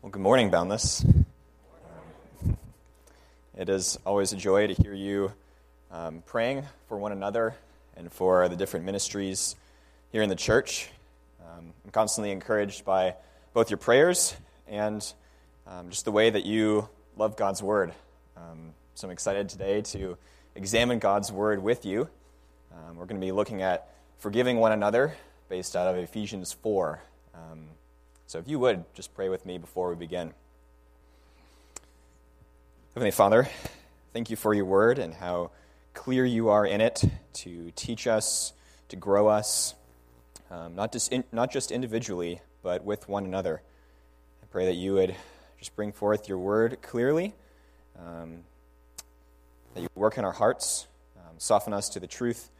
Well, good morning, Boundless. It is always a joy to hear you um, praying for one another and for the different ministries here in the church. Um, I'm constantly encouraged by both your prayers and um, just the way that you love God's Word. Um, so I'm excited today to examine God's Word with you. Um, we're going to be looking at forgiving one another based out of Ephesians 4. So if you would, just pray with me before we begin. Heavenly Father, thank you for your word and how clear you are in it to teach us, to grow us, um, not, just in, not just individually, but with one another. I pray that you would just bring forth your word clearly, um, that you work in our hearts, um, soften us to the truth,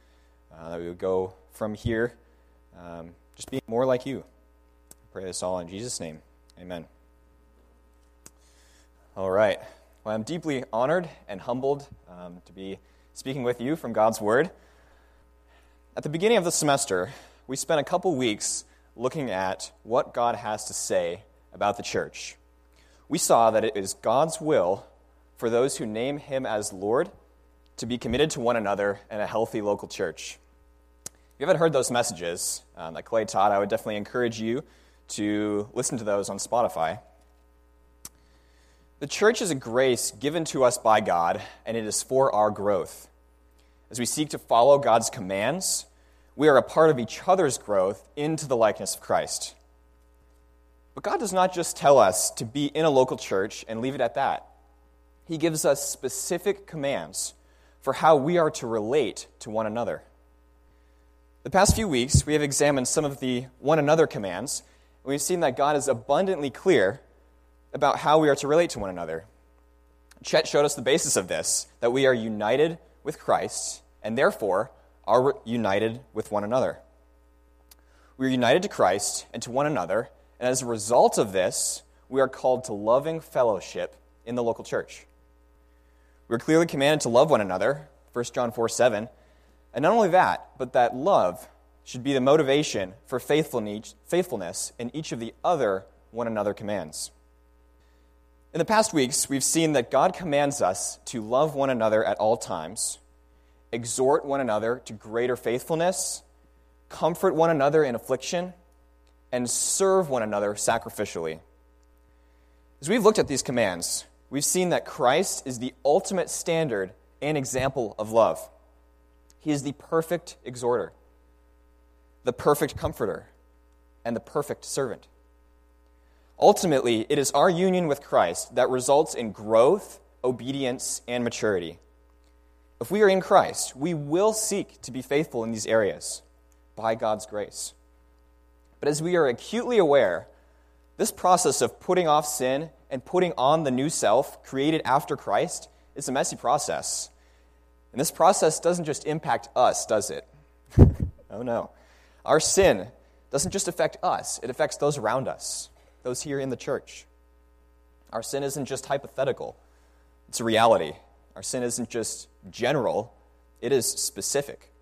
uh, that we would go from here um, just being more like you. Pray this all in Jesus' name. Amen. All right. Well, I'm deeply honored and humbled um, to be speaking with you from God's Word. At the beginning of the semester, we spent a couple weeks looking at what God has to say about the church. We saw that it is God's will for those who name Him as Lord to be committed to one another in a healthy local church. If you haven't heard those messages um, that Clay taught, I would definitely encourage you to listen to those on Spotify. The church is a grace given to us by God, and it is for our growth. As we seek to follow God's commands, we are a part of each other's growth into the likeness of Christ. But God does not just tell us to be in a local church and leave it at that. He gives us specific commands for how we are to relate to one another. The past few weeks, we have examined some of the one another commands we've seen that God is abundantly clear about how we are to relate to one another. Chet showed us the basis of this that we are united with Christ and therefore are united with one another. We are united to Christ and to one another, and as a result of this, we are called to loving fellowship in the local church. We are clearly commanded to love one another, 1 John 4 7. And not only that, but that love should be the motivation for faithfulness in each of the other one another commands. In the past weeks, we've seen that God commands us to love one another at all times, exhort one another to greater faithfulness, comfort one another in affliction, and serve one another sacrificially. As we've looked at these commands, we've seen that Christ is the ultimate standard and example of love. He is the perfect exhorter the perfect comforter, and the perfect servant. Ultimately, it is our union with Christ that results in growth, obedience, and maturity. If we are in Christ, we will seek to be faithful in these areas by God's grace. But as we are acutely aware, this process of putting off sin and putting on the new self created after Christ is a messy process. And this process doesn't just impact us, does it? oh no. Our sin doesn't just affect us, it affects those around us, those here in the church. Our sin isn't just hypothetical, it's a reality. Our sin isn't just general, it is specific.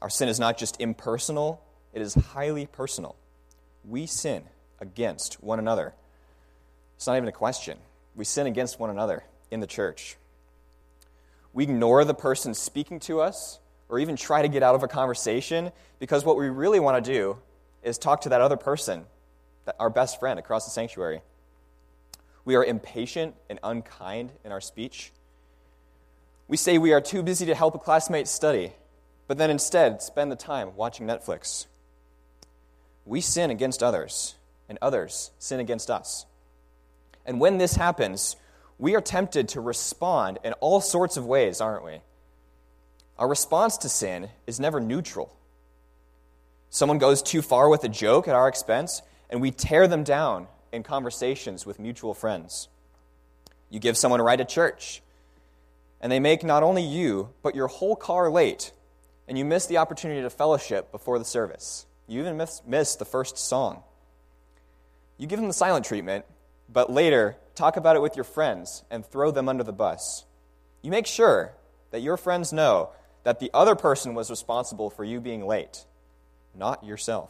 Our sin is not just impersonal, it is highly personal. We sin against one another. It's not even a question. We sin against one another in the church. We ignore the person speaking to us or even try to get out of a conversation because what we really want to do is talk to that other person, our best friend across the sanctuary. We are impatient and unkind in our speech. We say we are too busy to help a classmate study, but then instead spend the time watching Netflix. We sin against others, and others sin against us. And when this happens, we are tempted to respond in all sorts of ways, aren't we? Our response to sin is never neutral. Someone goes too far with a joke at our expense, and we tear them down in conversations with mutual friends. You give someone a ride to church, and they make not only you, but your whole car late, and you miss the opportunity to fellowship before the service. You even miss, miss the first song. You give them the silent treatment, but later talk about it with your friends and throw them under the bus. You make sure that your friends know that the other person was responsible for you being late, not yourself.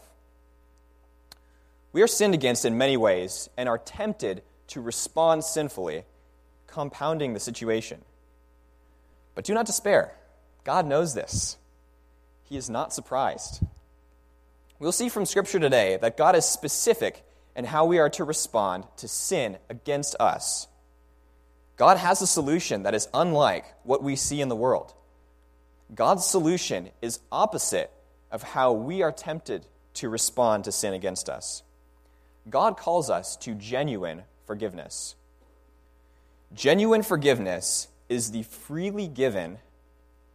We are sinned against in many ways and are tempted to respond sinfully, compounding the situation. But do not despair. God knows this. He is not surprised. We'll see from Scripture today that God is specific in how we are to respond to sin against us. God has a solution that is unlike what we see in the world. God's solution is opposite of how we are tempted to respond to sin against us. God calls us to genuine forgiveness. Genuine forgiveness is the freely given,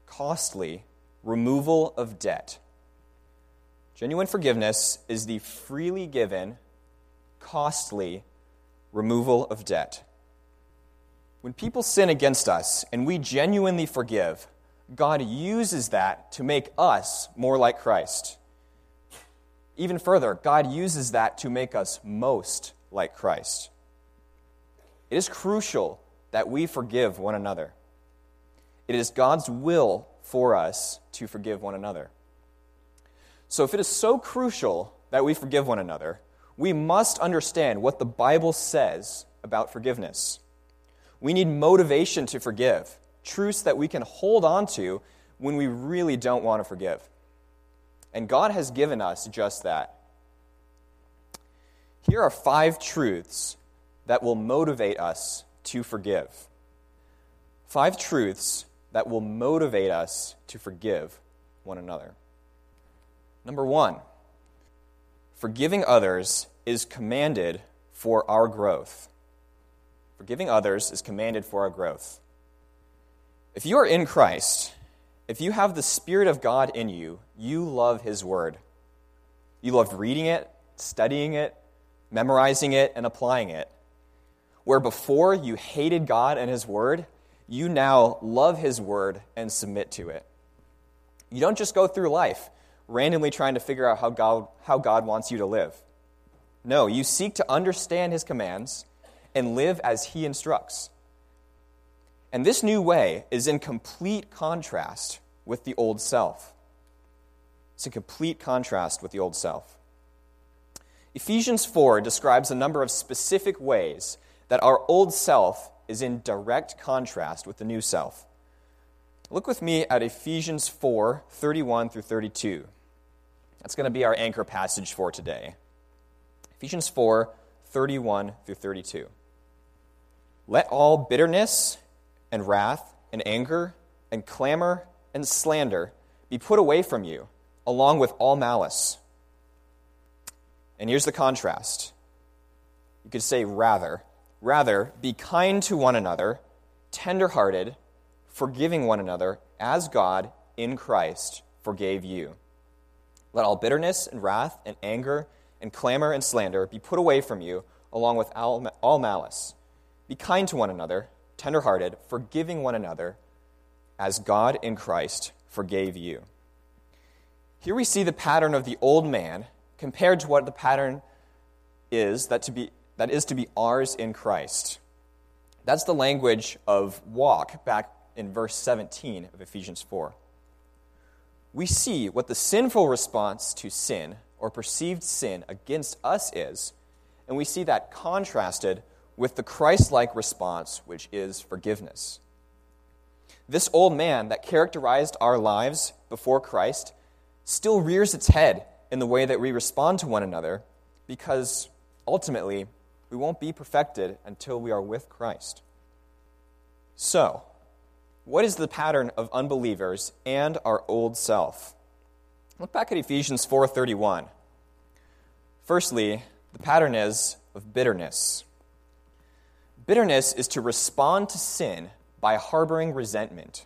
costly removal of debt. Genuine forgiveness is the freely given, costly removal of debt. When people sin against us and we genuinely forgive, God uses that to make us more like Christ. Even further, God uses that to make us most like Christ. It is crucial that we forgive one another. It is God's will for us to forgive one another. So, if it is so crucial that we forgive one another, we must understand what the Bible says about forgiveness. We need motivation to forgive, truths that we can hold on to when we really don't want to forgive. And God has given us just that. Here are five truths that will motivate us to forgive. Five truths that will motivate us to forgive one another. Number one, forgiving others is commanded for our growth. Forgiving others is commanded for our growth. If you are in Christ, if you have the Spirit of God in you, you love His Word. You love reading it, studying it, memorizing it, and applying it. Where before you hated God and His Word, you now love His Word and submit to it. You don't just go through life randomly trying to figure out how God, how God wants you to live. No, you seek to understand His commands and live as He instructs. And this new way is in complete contrast with the old self. It's a complete contrast with the old self. Ephesians 4 describes a number of specific ways that our old self is in direct contrast with the new self. Look with me at Ephesians 4 31 through 32. That's going to be our anchor passage for today. Ephesians 4 31 through 32. Let all bitterness and wrath and anger and clamor and slander be put away from you, along with all malice. And here's the contrast. You could say, rather. Rather, be kind to one another, tenderhearted, forgiving one another, as God in Christ forgave you. Let all bitterness and wrath and anger and clamor and slander be put away from you, along with all malice. Be kind to one another tenderhearted, forgiving one another as God in Christ forgave you. Here we see the pattern of the old man compared to what the pattern is that, to be, that is to be ours in Christ. That's the language of walk back in verse 17 of Ephesians 4. We see what the sinful response to sin or perceived sin against us is, and we see that contrasted with the Christ like response, which is forgiveness. This old man that characterized our lives before Christ still rears its head in the way that we respond to one another because ultimately we won't be perfected until we are with Christ. So, what is the pattern of unbelievers and our old self? Look back at Ephesians 4:31. Firstly, the pattern is of bitterness. Bitterness is to respond to sin by harboring resentment.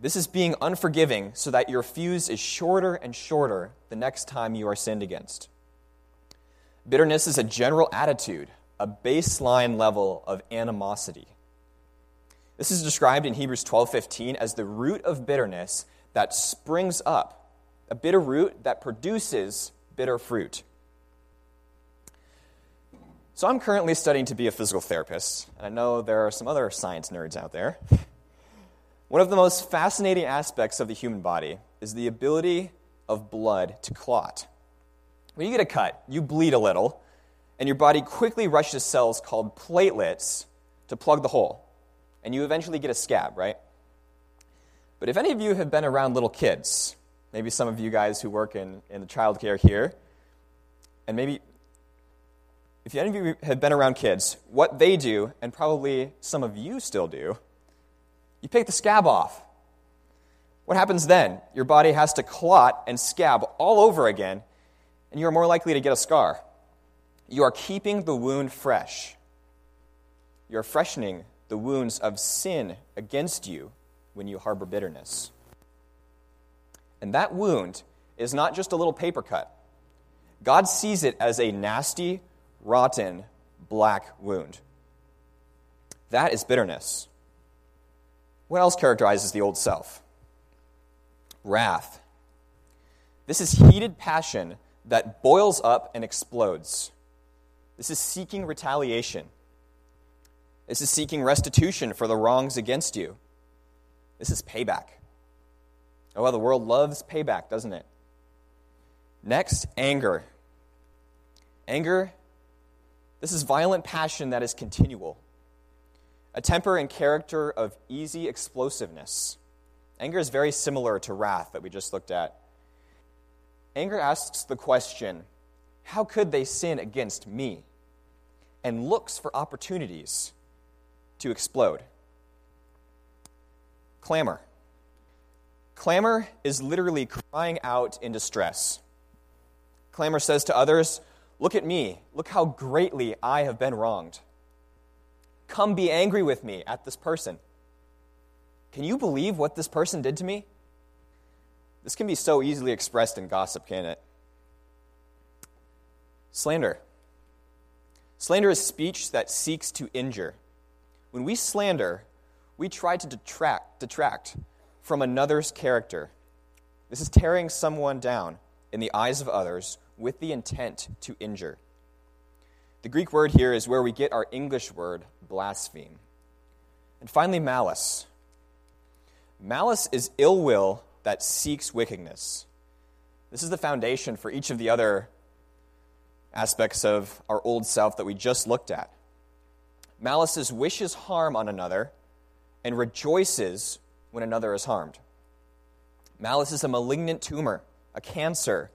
This is being unforgiving so that your fuse is shorter and shorter the next time you are sinned against. Bitterness is a general attitude, a baseline level of animosity. This is described in Hebrews 12:15 as the root of bitterness that springs up, a bitter root that produces bitter fruit. So I'm currently studying to be a physical therapist, and I know there are some other science nerds out there. One of the most fascinating aspects of the human body is the ability of blood to clot. When you get a cut, you bleed a little, and your body quickly rushes cells called platelets to plug the hole, and you eventually get a scab, right? But if any of you have been around little kids, maybe some of you guys who work in, in the childcare here, and maybe if any of you have been around kids, what they do, and probably some of you still do, you pick the scab off. What happens then? Your body has to clot and scab all over again, and you are more likely to get a scar. You are keeping the wound fresh. You are freshening the wounds of sin against you when you harbor bitterness. And that wound is not just a little paper cut. God sees it as a nasty, rotten, black wound. That is bitterness. What else characterizes the old self? Wrath. This is heated passion that boils up and explodes. This is seeking retaliation. This is seeking restitution for the wrongs against you. This is payback. Oh, well, the world loves payback, doesn't it? Next, anger. Anger this is violent passion that is continual, a temper and character of easy explosiveness. Anger is very similar to wrath that we just looked at. Anger asks the question, How could they sin against me? and looks for opportunities to explode. Clamor. Clamor is literally crying out in distress. Clamor says to others, Look at me. Look how greatly I have been wronged. Come be angry with me at this person. Can you believe what this person did to me? This can be so easily expressed in gossip, can it? Slander. Slander is speech that seeks to injure. When we slander, we try to detract, detract from another's character. This is tearing someone down in the eyes of others with the intent to injure. The Greek word here is where we get our English word blaspheme. And finally, malice. Malice is ill will that seeks wickedness. This is the foundation for each of the other aspects of our old self that we just looked at. Malice is wishes harm on another and rejoices when another is harmed. Malice is a malignant tumor, a cancer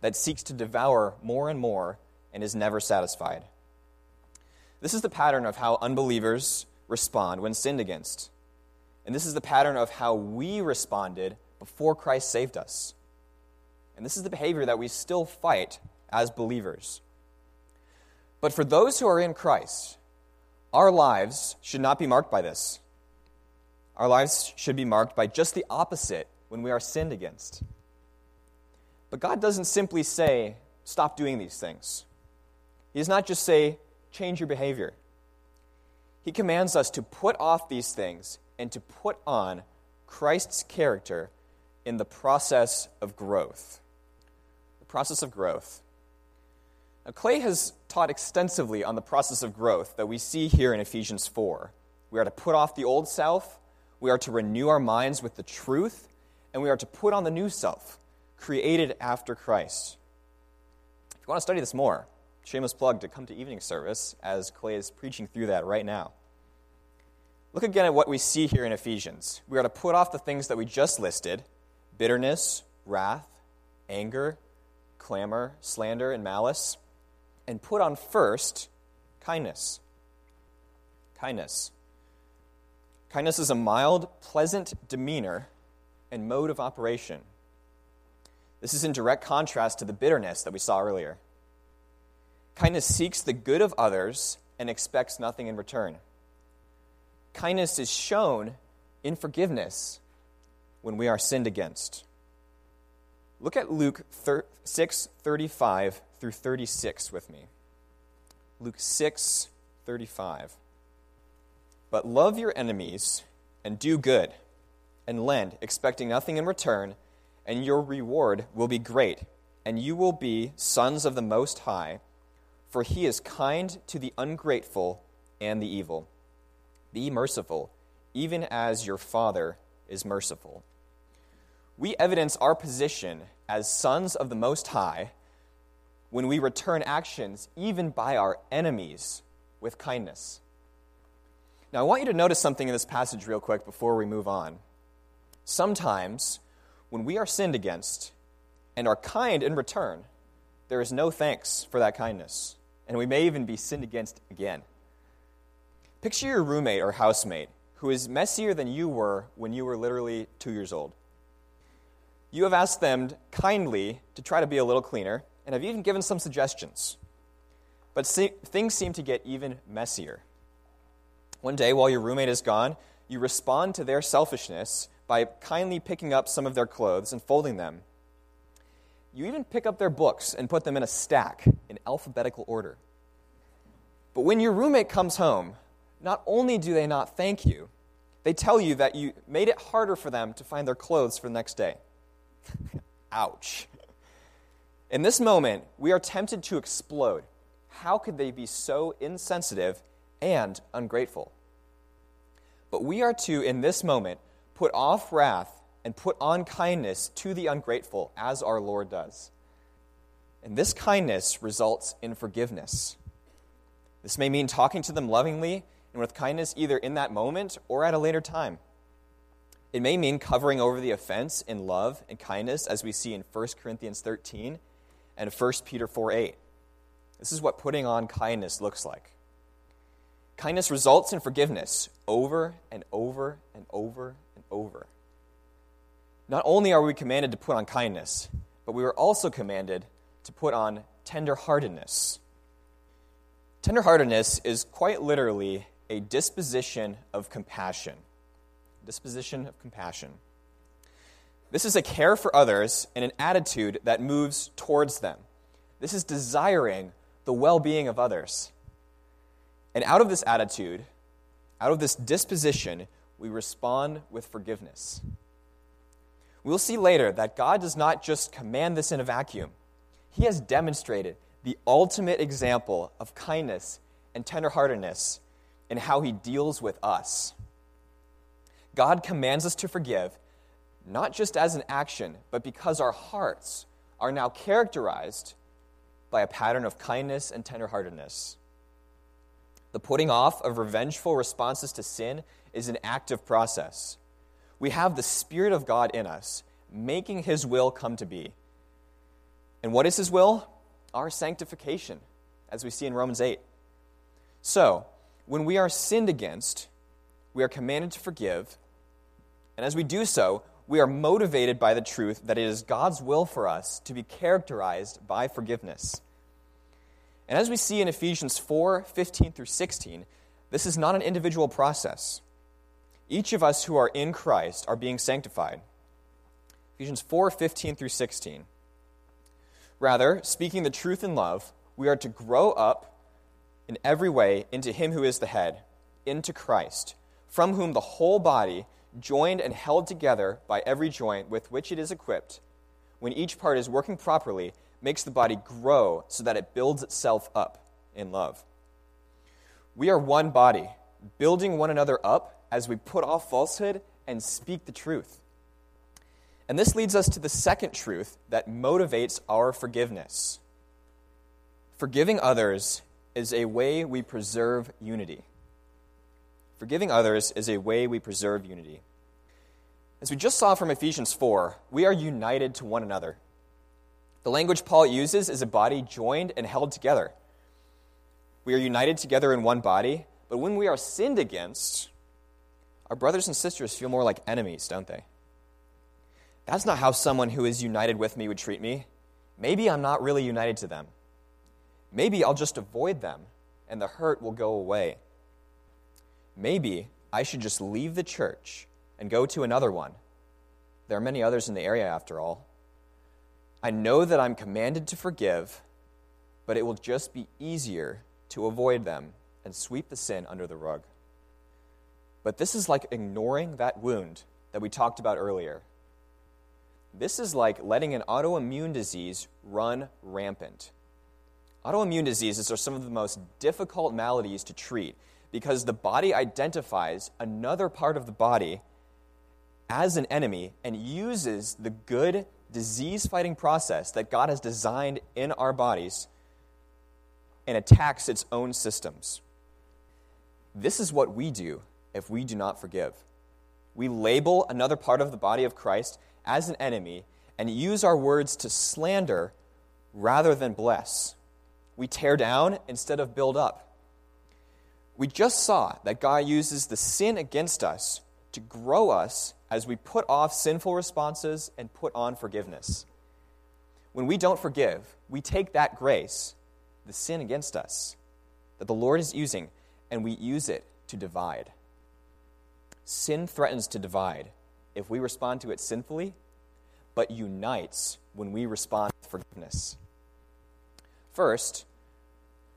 that seeks to devour more and more and is never satisfied. This is the pattern of how unbelievers respond when sinned against. And this is the pattern of how we responded before Christ saved us. And this is the behavior that we still fight as believers. But for those who are in Christ, our lives should not be marked by this. Our lives should be marked by just the opposite when we are sinned against. But God doesn't simply say, stop doing these things. He does not just say, change your behavior. He commands us to put off these things and to put on Christ's character in the process of growth. The process of growth. Now, Clay has taught extensively on the process of growth that we see here in Ephesians 4. We are to put off the old self, we are to renew our minds with the truth, and we are to put on the new self, created after Christ. If you want to study this more, shameless plug to come to evening service as Clay is preaching through that right now. Look again at what we see here in Ephesians. We are to put off the things that we just listed bitterness, wrath, anger, clamor, slander, and malice, and put on first kindness. Kindness. Kindness is a mild, pleasant demeanor and mode of operation. This is in direct contrast to the bitterness that we saw earlier. Kindness seeks the good of others and expects nothing in return. Kindness is shown in forgiveness when we are sinned against. Look at Luke 6 35 through 36 with me. Luke 6 35. But love your enemies and do good, and lend, expecting nothing in return and your reward will be great, and you will be sons of the Most High, for he is kind to the ungrateful and the evil. Be merciful, even as your Father is merciful. We evidence our position as sons of the Most High when we return actions, even by our enemies, with kindness. Now, I want you to notice something in this passage real quick before we move on. Sometimes, when we are sinned against and are kind in return, there is no thanks for that kindness, and we may even be sinned against again. Picture your roommate or housemate who is messier than you were when you were literally two years old. You have asked them kindly to try to be a little cleaner, and have even given some suggestions. But see, things seem to get even messier. One day, while your roommate is gone, you respond to their selfishness by kindly picking up some of their clothes and folding them. You even pick up their books and put them in a stack in alphabetical order. But when your roommate comes home, not only do they not thank you, they tell you that you made it harder for them to find their clothes for the next day. Ouch. In this moment, we are tempted to explode. How could they be so insensitive and ungrateful? But we are to, in this moment, put off wrath and put on kindness to the ungrateful, as our Lord does. And this kindness results in forgiveness. This may mean talking to them lovingly and with kindness either in that moment or at a later time. It may mean covering over the offense in love and kindness, as we see in 1 Corinthians 13 and 1 Peter 4 8. This is what putting on kindness looks like. Kindness results in forgiveness over and over and over over. Not only are we commanded to put on kindness, but we are also commanded to put on tenderheartedness. Tenderheartedness is quite literally a disposition of compassion disposition of compassion. This is a care for others and an attitude that moves towards them. This is desiring the well being of others. And out of this attitude, out of this disposition, we respond with forgiveness. We'll see later that God does not just command this in a vacuum, He has demonstrated the ultimate example of kindness and tenderheartedness in how He deals with us. God commands us to forgive, not just as an action, but because our hearts are now characterized by a pattern of kindness and tenderheartedness. The putting off of revengeful responses to sin is an active process. We have the Spirit of God in us, making His will come to be. And what is His will? Our sanctification, as we see in Romans 8. So, when we are sinned against, we are commanded to forgive. And as we do so, we are motivated by the truth that it is God's will for us to be characterized by forgiveness. And as we see in Ephesians 4 15 through 16, this is not an individual process. Each of us who are in Christ are being sanctified. Ephesians 4 15 through 16. Rather, speaking the truth in love, we are to grow up in every way into Him who is the head, into Christ from whom the whole body, joined and held together by every joint with which it is equipped, when each part is working properly, makes the body grow so that it builds itself up in love. We are one body, building one another up as we put off falsehood and speak the truth. And this leads us to the second truth that motivates our forgiveness. Forgiving others is a way we preserve unity. Forgiving others is a way we preserve unity. As we just saw from Ephesians 4, we are united to one another. The language Paul uses is a body joined and held together. We are united together in one body, but when we are sinned against, our brothers and sisters feel more like enemies, don't they? That's not how someone who is united with me would treat me. Maybe I'm not really united to them. Maybe I'll just avoid them and the hurt will go away. Maybe I should just leave the church and go to another one. There are many others in the area, after all. I know that I'm commanded to forgive, but it will just be easier to avoid them and sweep the sin under the rug. But this is like ignoring that wound that we talked about earlier. This is like letting an autoimmune disease run rampant. Autoimmune diseases are some of the most difficult maladies to treat because the body identifies another part of the body as an enemy and uses the good disease fighting process that God has designed in our bodies and attacks its own systems. This is what we do if we do not forgive. We label another part of the body of Christ as an enemy and use our words to slander rather than bless. We tear down instead of build up. We just saw that God uses the sin against us to grow us as we put off sinful responses and put on forgiveness. When we don't forgive, we take that grace, the sin against us, that the Lord is using, and we use it to divide. Sin threatens to divide if we respond to it sinfully, but unites when we respond with forgiveness. First,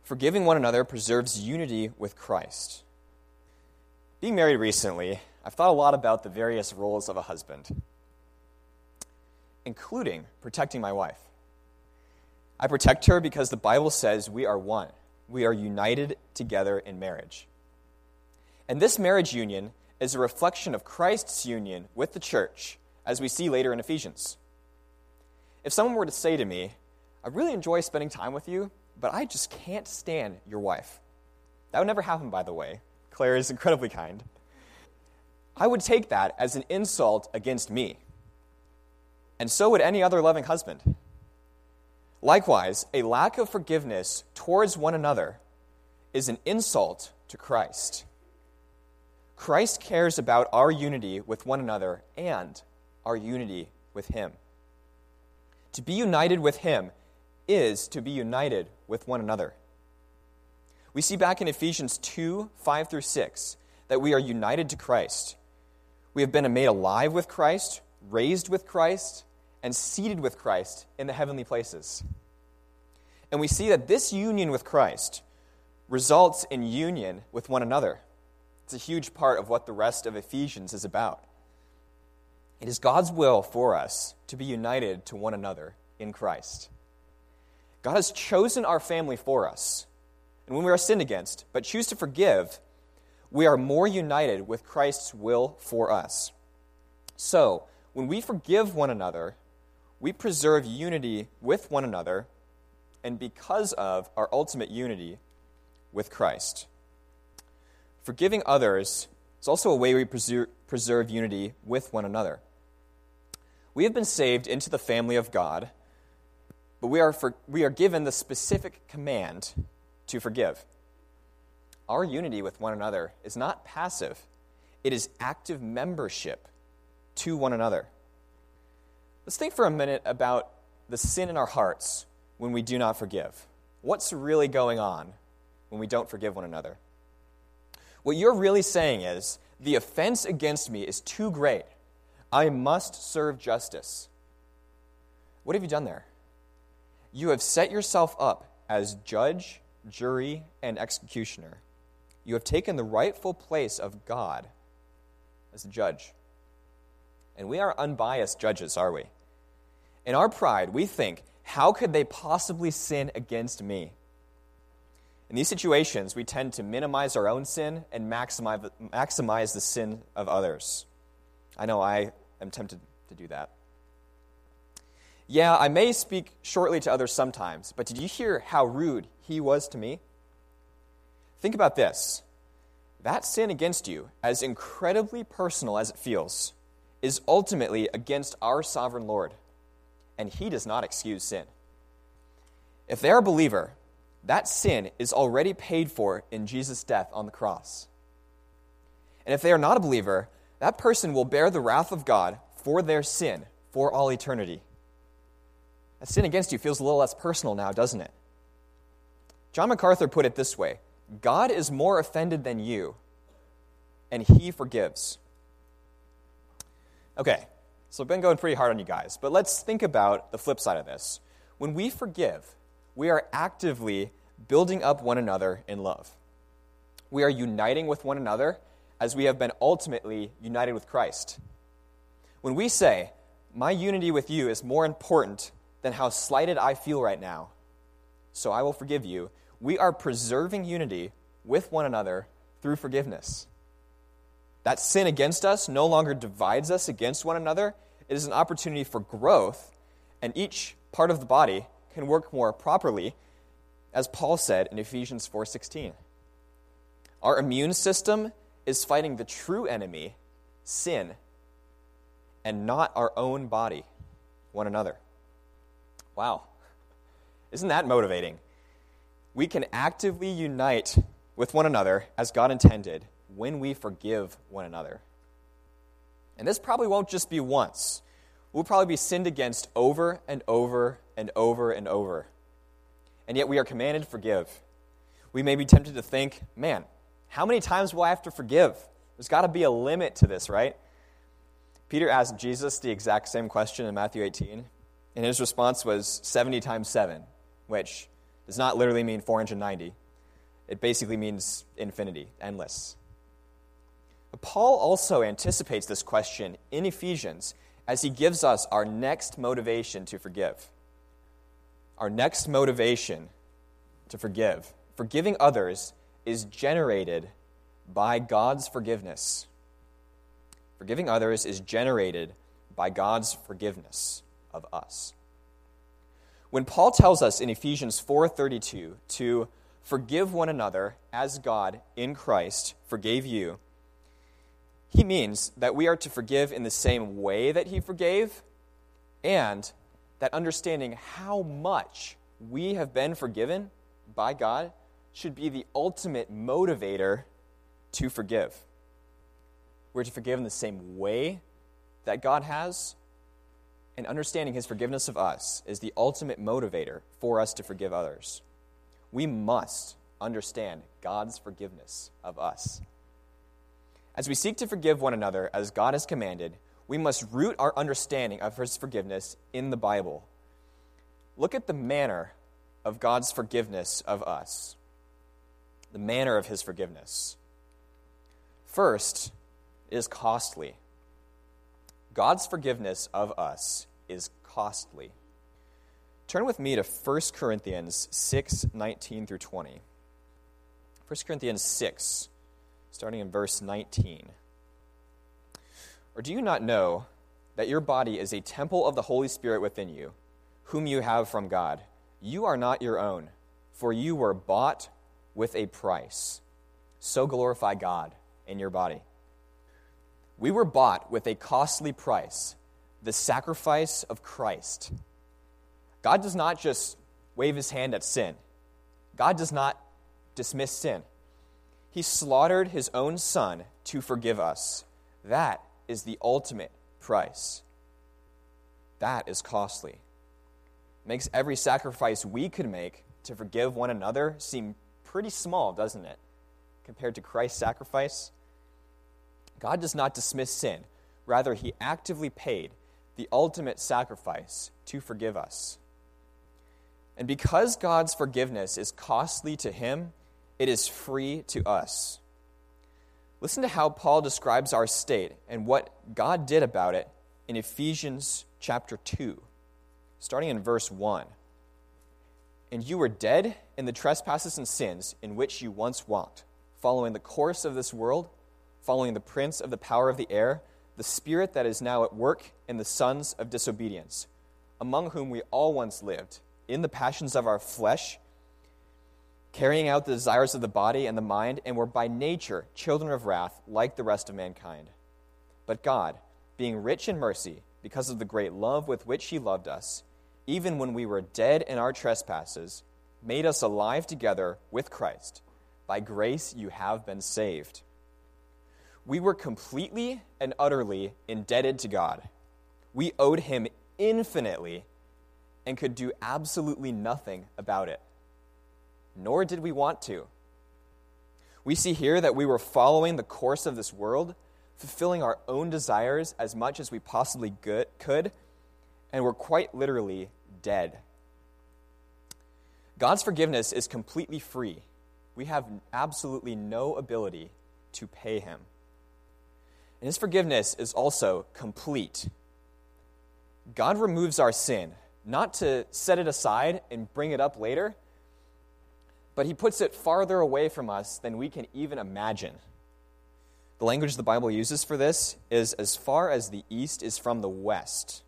forgiving one another preserves unity with Christ. Being married recently, I've thought a lot about the various roles of a husband, including protecting my wife. I protect her because the Bible says we are one. We are united together in marriage. And this marriage union is a reflection of Christ's union with the church, as we see later in Ephesians. If someone were to say to me, I really enjoy spending time with you, but I just can't stand your wife. That would never happen, by the way. Claire is incredibly kind. I would take that as an insult against me. And so would any other loving husband. Likewise, a lack of forgiveness towards one another is an insult to Christ. Christ cares about our unity with one another and our unity with Him. To be united with Him is to be united with one another. We see back in Ephesians 2 5 through 6 that we are united to Christ. We have been made alive with Christ, raised with Christ, and seated with Christ in the heavenly places. And we see that this union with Christ results in union with one another. It's a huge part of what the rest of Ephesians is about. It is God's will for us to be united to one another in Christ. God has chosen our family for us. And when we are sinned against, but choose to forgive, we are more united with Christ's will for us. So, when we forgive one another, we preserve unity with one another, and because of our ultimate unity with Christ. Forgiving others is also a way we preserve, unity with one another. We have been saved into the family of God, but we are, for, we are given the specific command to forgive. Our unity with one another is not passive, it is active membership to one another. Let's think for a minute about the sin in our hearts when we do not forgive. What's really going on when we don't forgive one another? What you're really saying is the offense against me is too great. I must serve justice. What have you done there? You have set yourself up as judge, jury, and executioner. You have taken the rightful place of God as the judge. And we are unbiased judges, are we? In our pride, we think, how could they possibly sin against me? In these situations, we tend to minimize our own sin and maximize, maximize the sin of others. I know I am tempted to do that. Yeah, I may speak shortly to others sometimes, but did you hear how rude he was to me? Think about this that sin against you, as incredibly personal as it feels, is ultimately against our sovereign Lord, and he does not excuse sin. If they are a believer, that sin is already paid for in Jesus' death on the cross. And if they are not a believer, that person will bear the wrath of God for their sin for all eternity. A sin against you feels a little less personal now, doesn't it? John MacArthur put it this way God is more offended than you, and he forgives. Okay, so I've been going pretty hard on you guys, but let's think about the flip side of this. When we forgive, we are actively building up one another in love. We are uniting with one another as we have been ultimately united with Christ. When we say, My unity with you is more important than how slighted I feel right now, so I will forgive you, we are preserving unity with one another through forgiveness. That sin against us no longer divides us against one another. It is an opportunity for growth and each part of the body can work more properly, as Paul said in Ephesians 4:16. Our immune system is fighting the true enemy, sin, and not our own body, one another. Wow. Isn't that motivating? We can actively unite with one another as God intended when we forgive one another. And this probably won't just be once. We'll probably be sinned against over and over and over and over. And yet we are commanded to forgive. We may be tempted to think, man, how many times will I have to forgive? There's got to be a limit to this, right? Peter asked Jesus the exact same question in Matthew 18, and his response was 70 times 7, which does not literally mean 490. It basically means infinity, endless. Paul also anticipates this question in Ephesians as he gives us our next motivation to forgive. Our next motivation to forgive. Forgiving others is generated by God's forgiveness. Forgiving others is generated by God's forgiveness of us. When Paul tells us in Ephesians 4:32 to forgive one another as God in Christ forgave you, he means that we are to forgive in the same way that he forgave and that understanding how much we have been forgiven by God should be the ultimate motivator to forgive. We're to forgive in the same way that God has, and understanding his forgiveness of us is the ultimate motivator for us to forgive others. We must understand God's forgiveness of us. As we seek to forgive one another as God has commanded, we must root our understanding of his forgiveness in the Bible. Look at the manner of God's forgiveness of us. The manner of his forgiveness. First is costly. God's forgiveness of us is costly. Turn with me to 1 Corinthians 6 19 through 20. 1 Corinthians 6, starting in verse 19. Or do you not know that your body is a temple of the Holy Spirit within you, whom you have from God? You are not your own, for you were bought with a price. So glorify God in your body. We were bought with a costly price, the sacrifice of Christ. God does not just wave his hand at sin, God does not dismiss sin. He slaughtered his own son to forgive us. That is the ultimate price. That is costly. Makes every sacrifice we could make to forgive one another seem pretty small, doesn't it? Compared to Christ's sacrifice. God does not dismiss sin. Rather, he actively paid the ultimate sacrifice to forgive us. And because God's forgiveness is costly to him, it is free to us. Listen to how Paul describes our state and what God did about it in Ephesians chapter 2, starting in verse 1. And you were dead in the trespasses and sins in which you once walked, following the course of this world following the prince of the power of the air, the spirit that is now at work in the sons of disobedience, among whom we all once lived, in the passions of our flesh, carrying out the desires of the body and the mind, and were by nature children of wrath, like the rest of mankind. But God, being rich in mercy, because of the great love with which He loved us, even when we were dead in our trespasses, made us alive together with Christ. By grace you have been saved we were completely and utterly indebted to God. We owed Him infinitely and could do absolutely nothing about it. Nor did we want to. We see here that we were following the course of this world, fulfilling our own desires as much as we possibly could, and were quite literally dead. God's forgiveness is completely free. We have absolutely no ability to pay Him. And his forgiveness is also complete. God removes our sin, not to set it aside and bring it up later, but he puts it farther away from us than we can even imagine. The language the Bible uses for this is as far as the east is from the west.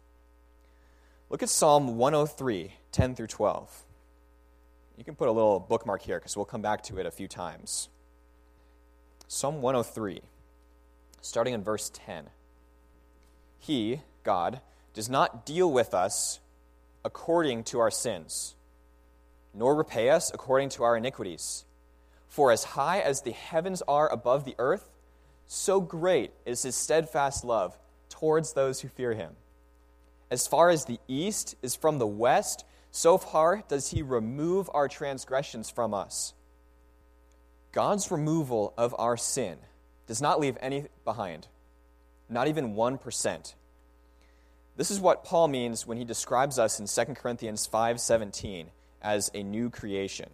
Look at Psalm 103, 10 through 12. You can put a little bookmark here because we'll come back to it a few times. Psalm 103, starting in verse 10. He, God, does not deal with us according to our sins, nor repay us according to our iniquities. For as high as the heavens are above the earth, so great is his steadfast love towards those who fear him. As far as the east is from the west, so far does he remove our transgressions from us. God's removal of our sin does not leave any behind, not even 1%. This is what Paul means when he describes us in 2 Corinthians 5:17 as a new creation.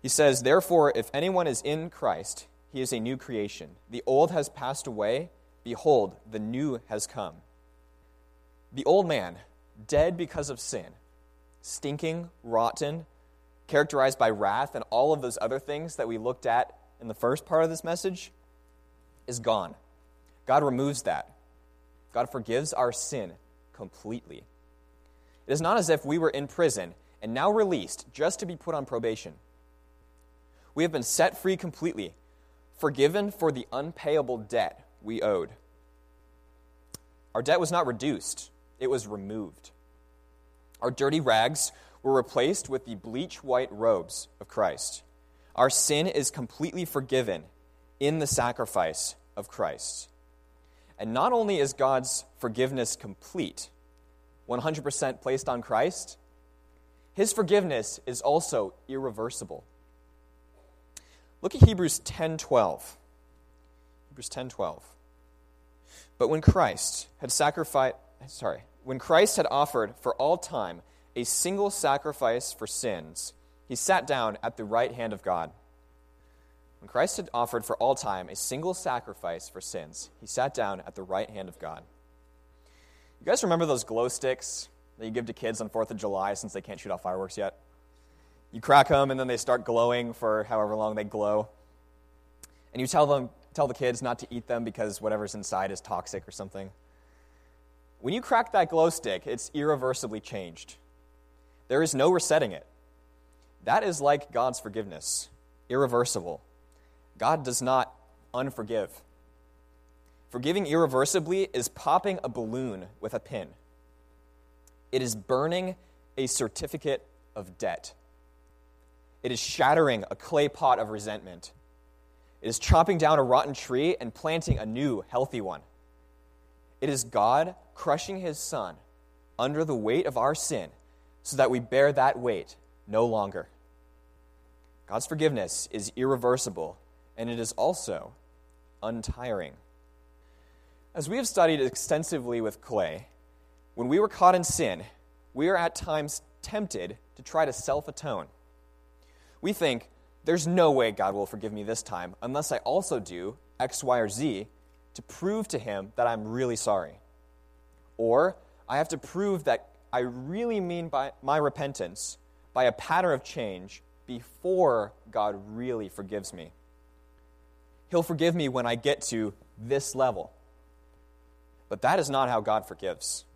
He says, "Therefore if anyone is in Christ, he is a new creation. The old has passed away; behold, the new has come." The old man, dead because of sin, stinking, rotten, characterized by wrath and all of those other things that we looked at in the first part of this message, is gone. God removes that. God forgives our sin completely. It is not as if we were in prison and now released just to be put on probation. We have been set free completely, forgiven for the unpayable debt we owed. Our debt was not reduced, it was removed. Our dirty rags were replaced with the bleach white robes of Christ. Our sin is completely forgiven in the sacrifice of Christ. And not only is God's forgiveness complete, 100% placed on Christ, his forgiveness is also irreversible. Look at Hebrews 10:12. Hebrews 10:12. But when Christ had sacrificed sorry, when Christ had offered for all time a single sacrifice for sins, he sat down at the right hand of God. When Christ had offered for all time a single sacrifice for sins, he sat down at the right hand of God. You guys remember those glow sticks that you give to kids on 4th of July since they can't shoot off fireworks yet? You crack them and then they start glowing for however long they glow. And you tell them tell the kids not to eat them because whatever's inside is toxic or something. When you crack that glow stick, it's irreversibly changed. There is no resetting it. That is like God's forgiveness, irreversible. God does not unforgive. Forgiving irreversibly is popping a balloon with a pin, it is burning a certificate of debt, it is shattering a clay pot of resentment, it is chopping down a rotten tree and planting a new, healthy one. It is God crushing his son under the weight of our sin so that we bear that weight no longer. God's forgiveness is irreversible and it is also untiring. As we have studied extensively with clay, when we were caught in sin, we are at times tempted to try to self atone. We think, there's no way God will forgive me this time unless I also do X, Y, or Z to prove to Him that I'm really sorry. Or I have to prove that I really mean by my repentance by a pattern of change before God really forgives me. He'll forgive me when I get to this level. But that is not how God forgives.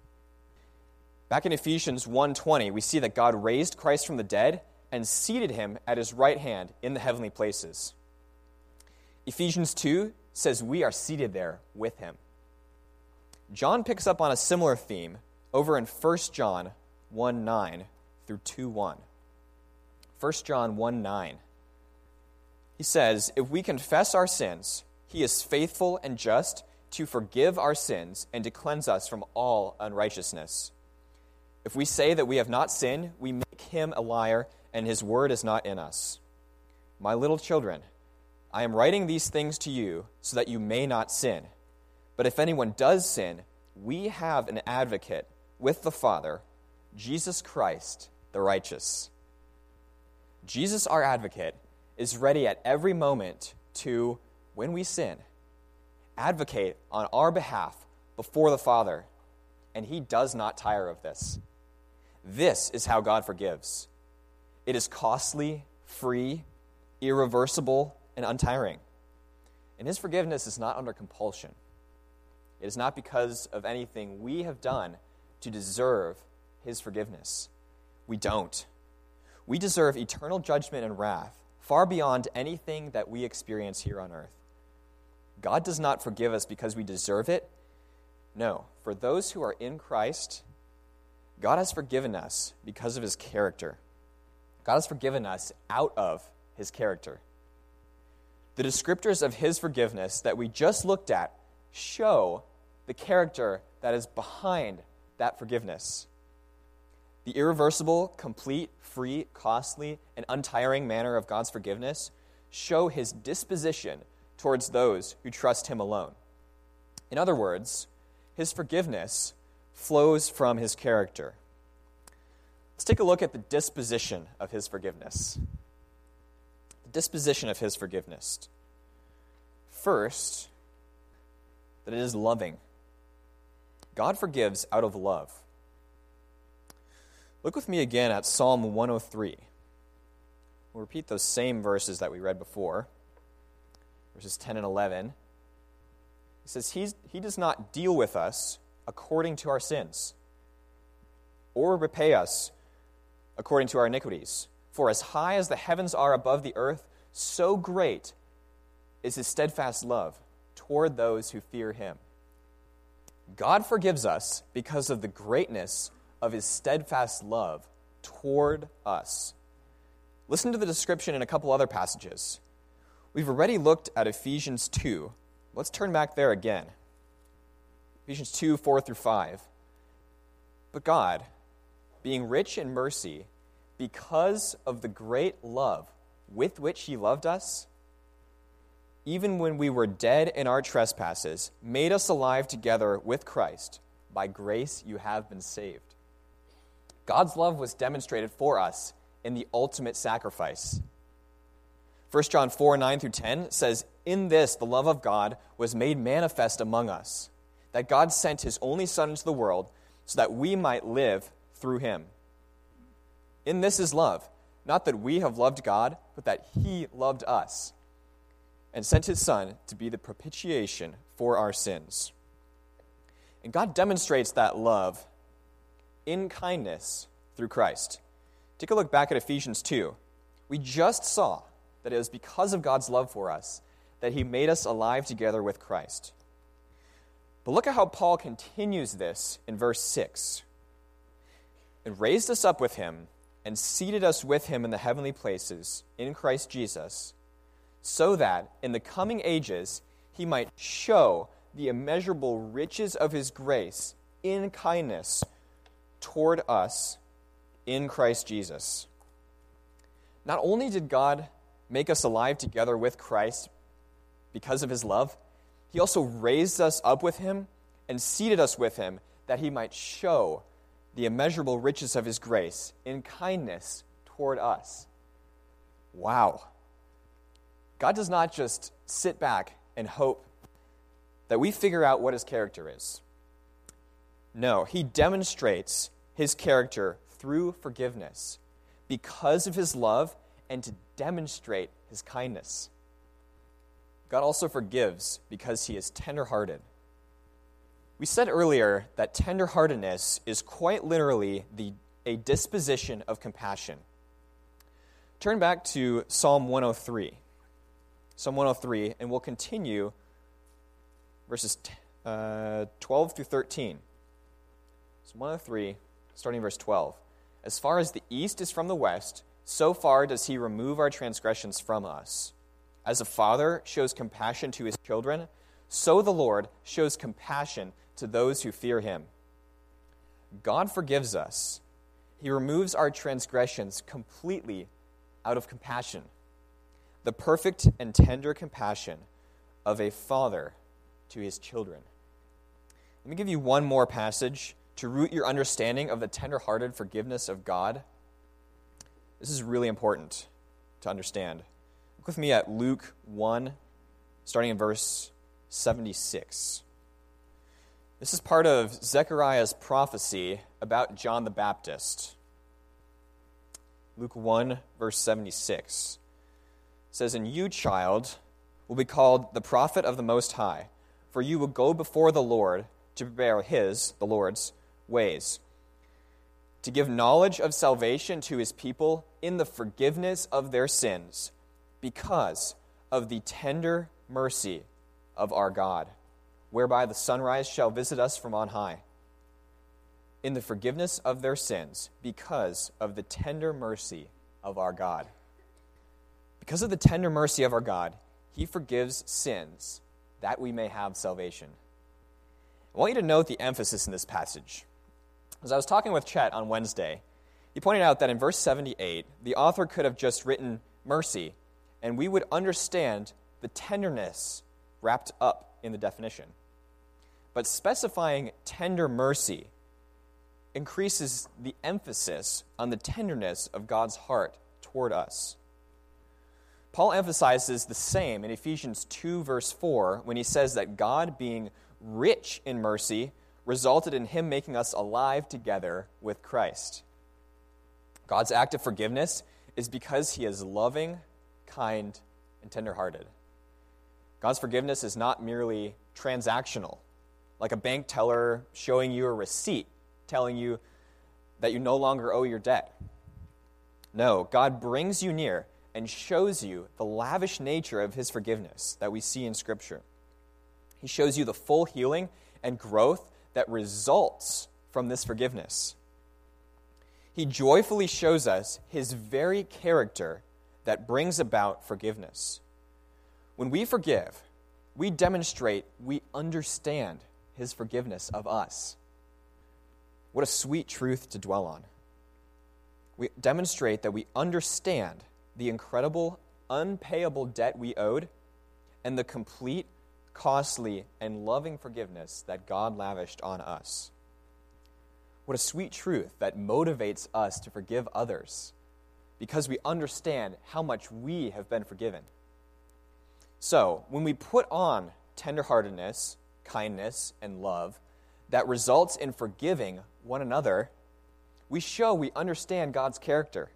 Back in Ephesians 1:20, we see that God raised Christ from the dead and seated him at his right hand in the heavenly places. Ephesians 2 says we are seated there with him. John picks up on a similar theme over in 1 John 1 9 through 2 1. 1 John 1 9. He says, If we confess our sins, he is faithful and just to forgive our sins and to cleanse us from all unrighteousness. If we say that we have not sinned, we make him a liar, and his word is not in us. My little children, I am writing these things to you so that you may not sin. But if anyone does sin, we have an advocate with the Father, Jesus Christ, the righteous. Jesus, our advocate, is ready at every moment to, when we sin, advocate on our behalf before the Father, and he does not tire of this. This is how God forgives. It is costly, free, irreversible, and untiring. And his forgiveness is not under compulsion. It is not because of anything we have done to deserve his forgiveness. We don't. We deserve eternal judgment and wrath, far beyond anything that we experience here on earth. God does not forgive us because we deserve it. No, for those who are in Christ, God has forgiven us because of his character. God has forgiven us out of his character. The descriptors of his forgiveness that we just looked at show the character that is behind that forgiveness. The irreversible, complete, free, costly, and untiring manner of God's forgiveness show his disposition towards those who trust him alone. In other words, his forgiveness flows from his character. Let's take a look at the disposition of his forgiveness. The disposition of his forgiveness. First, that it is loving. God forgives out of love. Look with me again at Psalm 103. We'll repeat those same verses that we read before, verses 10 and 11. He says, he's, He does not deal with us according to our sins, or repay us according to our iniquities. For as high as the heavens are above the earth, so great is His steadfast love toward those who fear Him. God forgives us because of the greatness of his steadfast love toward us. Listen to the description in a couple other passages. We've already looked at Ephesians 2. Let's turn back there again. Ephesians 2 4 through 5. But God, being rich in mercy, because of the great love with which He loved us, even when we were dead in our trespasses, made us alive together with Christ. By grace you have been saved. God's love was demonstrated for us in the ultimate sacrifice. 1 John 4 9 through 10 says, In this the love of God was made manifest among us, that God sent his only Son into the world so that we might live through him. In this is love, not that we have loved God, but that he loved us and sent his Son to be the propitiation for our sins. And God demonstrates that love in kindness through Christ. Take a look back at Ephesians 2. We just saw that it was because of God's love for us that he made us alive together with Christ. But look at how Paul continues this in verse 6. And raised us up with him and seated us with him in the heavenly places in Christ Jesus so that in the coming ages he might show the immeasurable riches of his grace in kindness toward us in Christ Jesus. Not only did God make us alive together with Christ because of his love, he also raised us up with him and seated us with him that he might show the immeasurable riches of his grace in kindness toward us. Wow. God does not just sit back and hope that we figure out what his character is. No, he demonstrates his character through forgiveness because of his love and to demonstrate his kindness. God also forgives because he is tenderhearted. We said earlier that tenderheartedness is quite literally the, a disposition of compassion. Turn back to Psalm 103. Psalm 103, and we'll continue verses uh, 12 through 13. Psalm 103, starting verse 12. As far as the east is from the west, so far does he remove our transgressions from us. As a father shows compassion to his children, so the Lord shows compassion to those who fear him. God forgives us. He removes our transgressions completely out of compassion the perfect and tender compassion of a father to his children. Let me give you one more passage to root your understanding of the tender-hearted forgiveness of God. This is really important to understand. Look with me at Luke 1, starting in verse 76. This is part of Zechariah's prophecy about John the Baptist. Luke 1, verse 76 says, And you, child, will be called the prophet of the Most High, for you will go before the Lord to prepare his, the Lord's, ways to give knowledge of salvation to his people in the forgiveness of their sins because of the tender mercy of our God, whereby the sunrise shall visit us from on high. In the forgiveness of their sins because of the tender mercy of our God. Because of the tender mercy of our God, he forgives sins that we may have salvation. I want you to note the emphasis in this passage. As I was talking with Chet on Wednesday, he pointed out that in verse 78, the author could have just written mercy, and we would understand the tenderness wrapped up in the definition. But specifying tender mercy increases the emphasis on the tenderness of God's heart toward us. Paul emphasizes the same in Ephesians 2, verse 4, when he says that God, being rich in mercy, resulted in him making us alive together with Christ. God's act of forgiveness is because he is loving, kind, and tenderhearted. God's forgiveness is not merely transactional, like a bank teller showing you a receipt telling you that you no longer owe your debt. No, God brings you near and shows you the lavish nature of his forgiveness that we see in Scripture. He shows you the full healing and growth that results from this forgiveness. He joyfully shows us his very character that brings about forgiveness. When we forgive, we demonstrate we understand his forgiveness of us. What a sweet truth to dwell on. We demonstrate that we understand the incredible, unpayable debt we owed and the complete costly, and loving forgiveness that God lavished on us. What a sweet truth that motivates us to forgive others because we understand how much we have been forgiven. So, when we put on tenderheartedness, kindness, and love that results in forgiving one another, we show we understand God's character.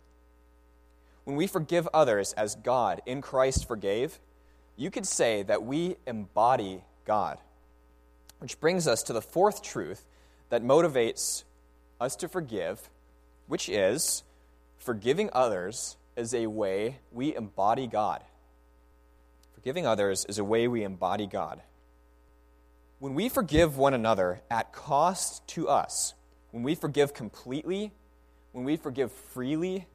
When we forgive others as God in Christ forgave, you could say that we embody God. Which brings us to the fourth truth that motivates us to forgive, which is forgiving others is a way we embody God. Forgiving others is a way we embody God. When we forgive one another at cost to us, when we forgive completely, when we forgive freely,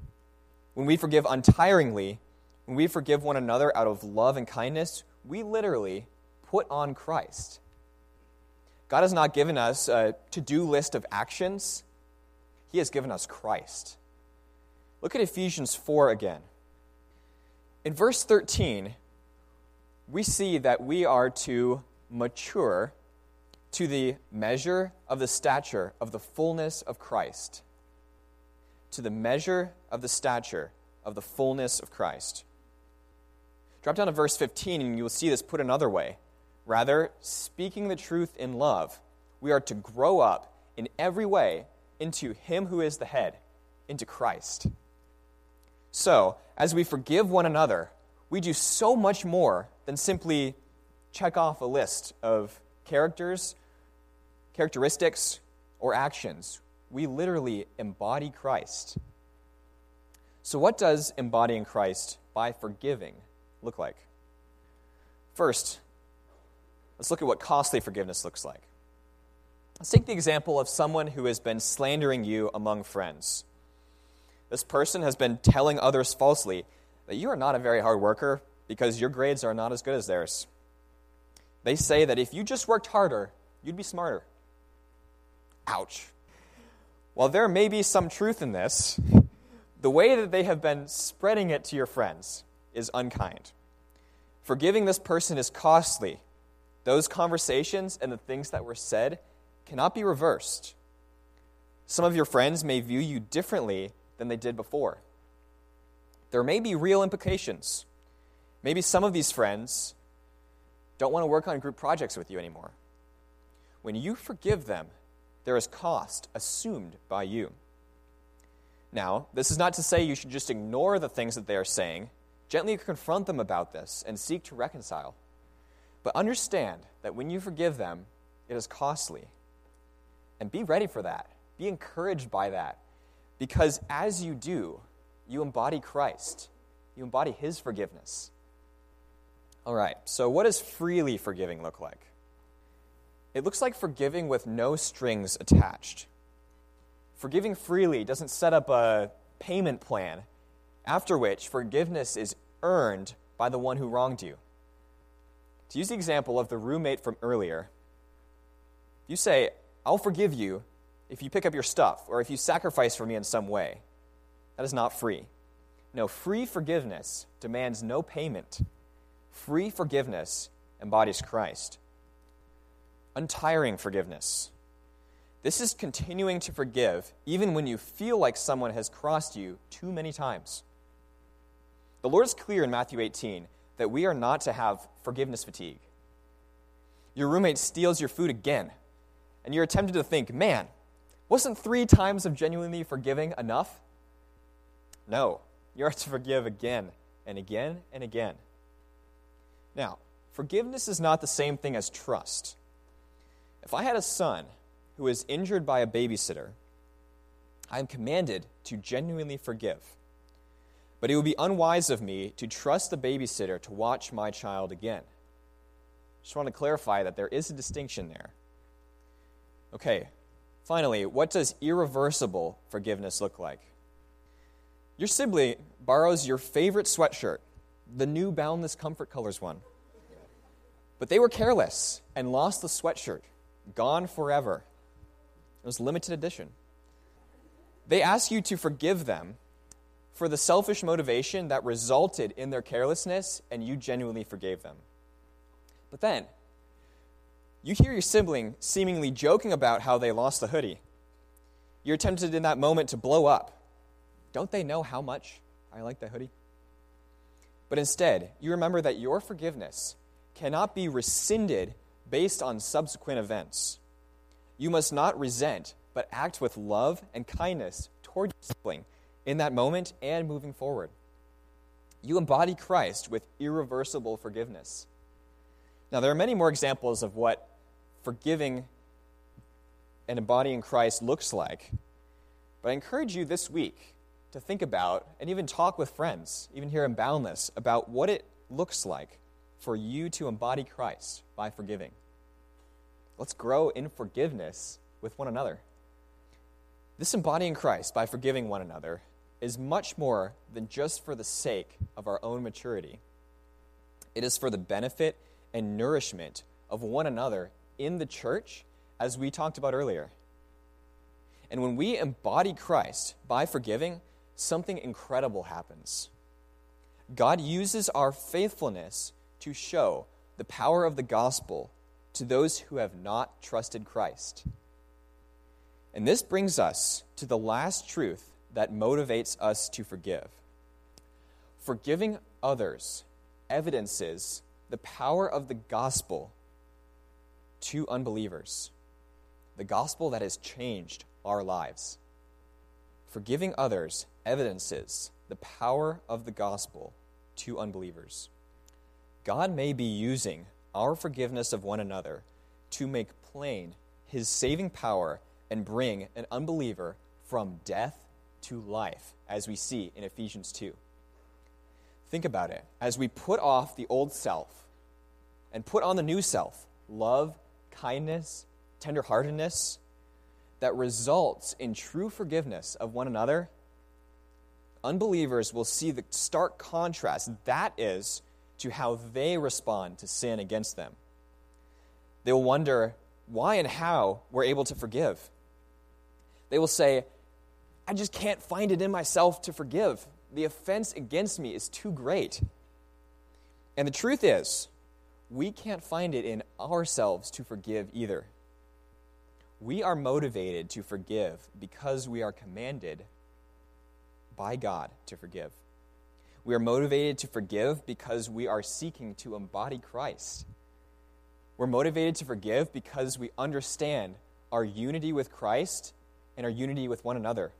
when we forgive untiringly, when we forgive one another out of love and kindness, we literally put on Christ. God has not given us a to do list of actions, He has given us Christ. Look at Ephesians 4 again. In verse 13, we see that we are to mature to the measure of the stature of the fullness of Christ. To the measure of the stature of the fullness of Christ. Drop down to verse 15 and you will see this put another way. Rather, speaking the truth in love, we are to grow up in every way into Him who is the head, into Christ. So, as we forgive one another, we do so much more than simply check off a list of characters, characteristics, or actions. We literally embody Christ. So, what does embodying Christ by forgiving look like? First, let's look at what costly forgiveness looks like. Let's take the example of someone who has been slandering you among friends. This person has been telling others falsely that you are not a very hard worker because your grades are not as good as theirs. They say that if you just worked harder, you'd be smarter. Ouch. While there may be some truth in this, the way that they have been spreading it to your friends is unkind. Forgiving this person is costly. Those conversations and the things that were said cannot be reversed. Some of your friends may view you differently than they did before. There may be real implications. Maybe some of these friends don't want to work on group projects with you anymore. When you forgive them, there is cost assumed by you. Now, this is not to say you should just ignore the things that they are saying Gently confront them about this and seek to reconcile. But understand that when you forgive them, it is costly. And be ready for that. Be encouraged by that. Because as you do, you embody Christ, you embody His forgiveness. All right, so what does freely forgiving look like? It looks like forgiving with no strings attached. Forgiving freely doesn't set up a payment plan, after which forgiveness is earned by the one who wronged you. To use the example of the roommate from earlier, you say, I'll forgive you if you pick up your stuff or if you sacrifice for me in some way. That is not free. No, free forgiveness demands no payment. Free forgiveness embodies Christ. Untiring forgiveness. This is continuing to forgive even when you feel like someone has crossed you too many times. The Lord is clear in Matthew 18 that we are not to have forgiveness fatigue. Your roommate steals your food again, and you're tempted to think, man, wasn't three times of genuinely forgiving enough? No, you are to forgive again and again and again. Now, forgiveness is not the same thing as trust. If I had a son who is injured by a babysitter, I am commanded to genuinely forgive. But it would be unwise of me to trust the babysitter to watch my child again. Just want to clarify that there is a distinction there. Okay, finally, what does irreversible forgiveness look like? Your sibling borrows your favorite sweatshirt, the new Boundless Comfort Colors one. But they were careless and lost the sweatshirt, gone forever. It was limited edition. They ask you to forgive them for the selfish motivation that resulted in their carelessness, and you genuinely forgave them. But then, you hear your sibling seemingly joking about how they lost the hoodie. You're tempted in that moment to blow up. Don't they know how much I like that hoodie? But instead, you remember that your forgiveness cannot be rescinded based on subsequent events. You must not resent, but act with love and kindness toward your sibling in that moment and moving forward. You embody Christ with irreversible forgiveness. Now, there are many more examples of what forgiving and embodying Christ looks like, but I encourage you this week to think about and even talk with friends, even here in Boundless, about what it looks like for you to embody Christ by forgiving. Let's grow in forgiveness with one another. This embodying Christ by forgiving one another is much more than just for the sake of our own maturity. It is for the benefit and nourishment of one another in the church, as we talked about earlier. And when we embody Christ by forgiving, something incredible happens. God uses our faithfulness to show the power of the gospel to those who have not trusted Christ. And this brings us to the last truth that motivates us to forgive. Forgiving others evidences the power of the gospel to unbelievers, the gospel that has changed our lives. Forgiving others evidences the power of the gospel to unbelievers. God may be using our forgiveness of one another to make plain his saving power and bring an unbeliever from death to life, as we see in Ephesians 2. Think about it. As we put off the old self and put on the new self, love, kindness, tenderheartedness, that results in true forgiveness of one another, unbelievers will see the stark contrast that is to how they respond to sin against them. They will wonder why and how we're able to forgive. They will say, I just can't find it in myself to forgive. The offense against me is too great. And the truth is, we can't find it in ourselves to forgive either. We are motivated to forgive because we are commanded by God to forgive. We are motivated to forgive because we are seeking to embody Christ. We're motivated to forgive because we understand our unity with Christ and our unity with one another.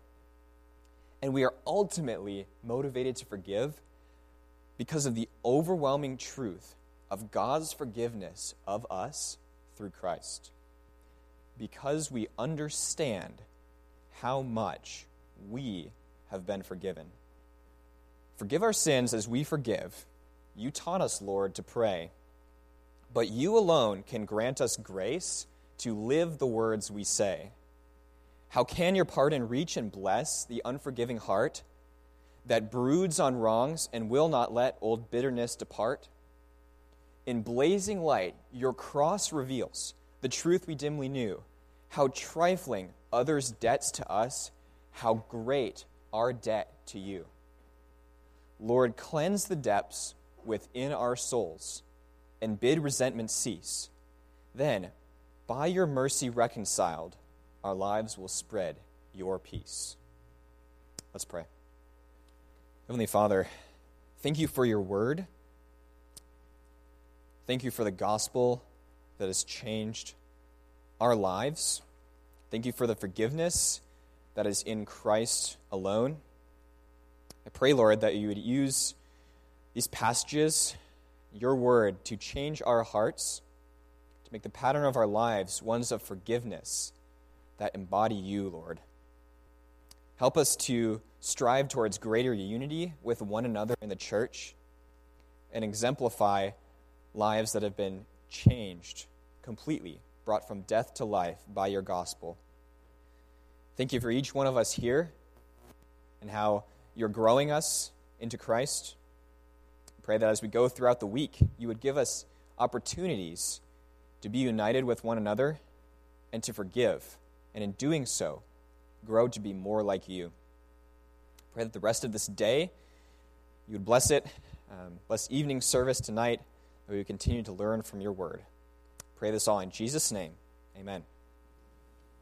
And we are ultimately motivated to forgive because of the overwhelming truth of God's forgiveness of us through Christ. because we understand how much we have been forgiven. Forgive our sins as we forgive. You taught us, Lord, to pray. But you alone can grant us grace to live the words we say. How can your pardon reach and bless the unforgiving heart that broods on wrongs and will not let old bitterness depart? In blazing light, your cross reveals the truth we dimly knew, how trifling others' debts to us, how great our debt to you. Lord, cleanse the depths within our souls and bid resentment cease. Then, by your mercy reconciled, our lives will spread your peace. Let's pray. Heavenly Father, thank you for your word. Thank you for the gospel that has changed our lives. Thank you for the forgiveness that is in Christ alone. I pray, Lord, that you would use these passages, your word, to change our hearts, to make the pattern of our lives ones of forgiveness that embody you, Lord. Help us to strive towards greater unity with one another in the church and exemplify lives that have been changed completely, brought from death to life by your gospel. Thank you for each one of us here and how you're growing us into Christ. Pray that as we go throughout the week, you would give us opportunities to be united with one another and to forgive, and in doing so, grow to be more like you. Pray that the rest of this day, you would bless it, um, bless evening service tonight, we would continue to learn from your word. Pray this all in Jesus' name. Amen.